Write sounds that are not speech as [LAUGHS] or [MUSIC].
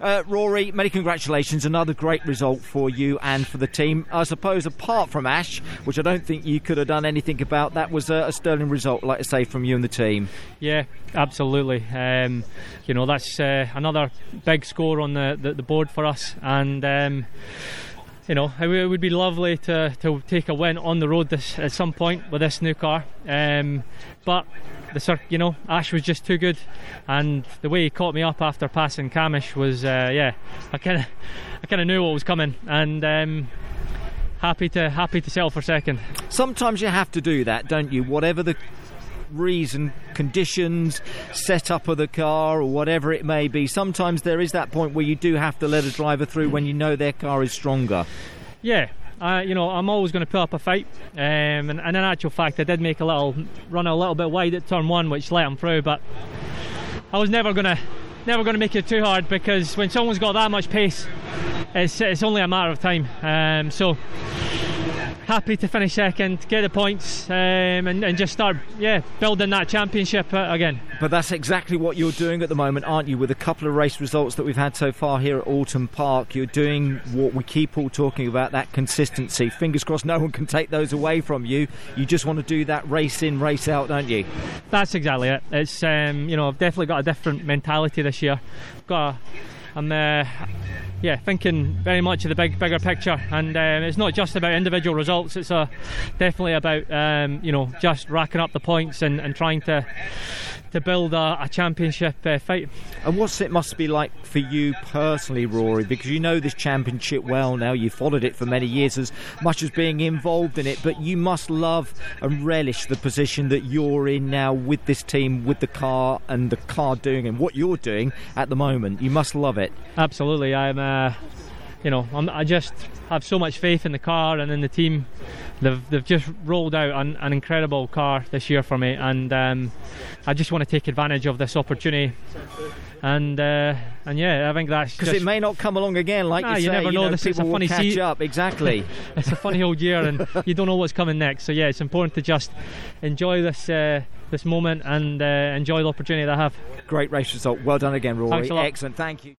Uh, Rory, many congratulations. Another great result for you and for the team. I suppose, apart from Ash, which I don't think you could have done anything about, that was a, a sterling result, like I say, from you and the team. Yeah, absolutely. Um, you know, that's uh, another big score on the, the, the board for us. And. Um, you know, it would be lovely to, to take a win on the road this at some point with this new car. Um, but the you know Ash was just too good, and the way he caught me up after passing Cammish was uh, yeah, I kind of I kind of knew what was coming, and. Um, happy to happy to settle for second. Sometimes you have to do that, don't you? Whatever the reason, conditions, setup of the car, or whatever it may be. Sometimes there is that point where you do have to let a driver through when you know their car is stronger. Yeah, you know, I'm always going to put up a fight. Um, and, and, in actual fact, I did make a little run a little bit wide at turn one, which let him through. But I was never going to never going to make it too hard because when someone's got that much pace, it's, it's only a matter of time. Um, so happy to finish second, get the points, um, and, and, just start, yeah, building that championship uh, again. But that's exactly what you're doing at the moment, aren't you? With a couple of race results that we've had so far here at Oulton Park, you're doing what we keep all talking about that consistency. Fingers crossed, no one can take those away from you. You just want to do that race in, race out, don't you? That's exactly it. It's um, you know, I've definitely got a different mentality this year. I've got a, I'm uh, yeah, thinking very much of the big, bigger picture, and um, it's not just about individual results. It's uh, definitely about um, you know just racking up the points and, and trying to to build a, a championship uh, fight. And what's it must be like for you personally, Rory? Because you know this championship well now. You've followed it for many years, as much as being involved in it. But you must love and relish the position that you're in now with this team, with the car and the car doing and what you're doing at the moment. You must love it. Absolutely, I'm. Uh, you know, I'm, i just have so much faith in the car and in the team. They've, they've just rolled out an, an incredible car this year for me, and um, I just want to take advantage of this opportunity. And uh, and yeah, I think that's because it may not come along again, like nah, you, you say. never know. You know this is a funny catch season. up. Exactly. [LAUGHS] it's a funny old year, and you don't know what's coming next. So yeah, it's important to just enjoy this uh, this moment and uh, enjoy the opportunity that I have. Great race result. Well done again, Rory. Thanks a lot. Excellent. Thank you.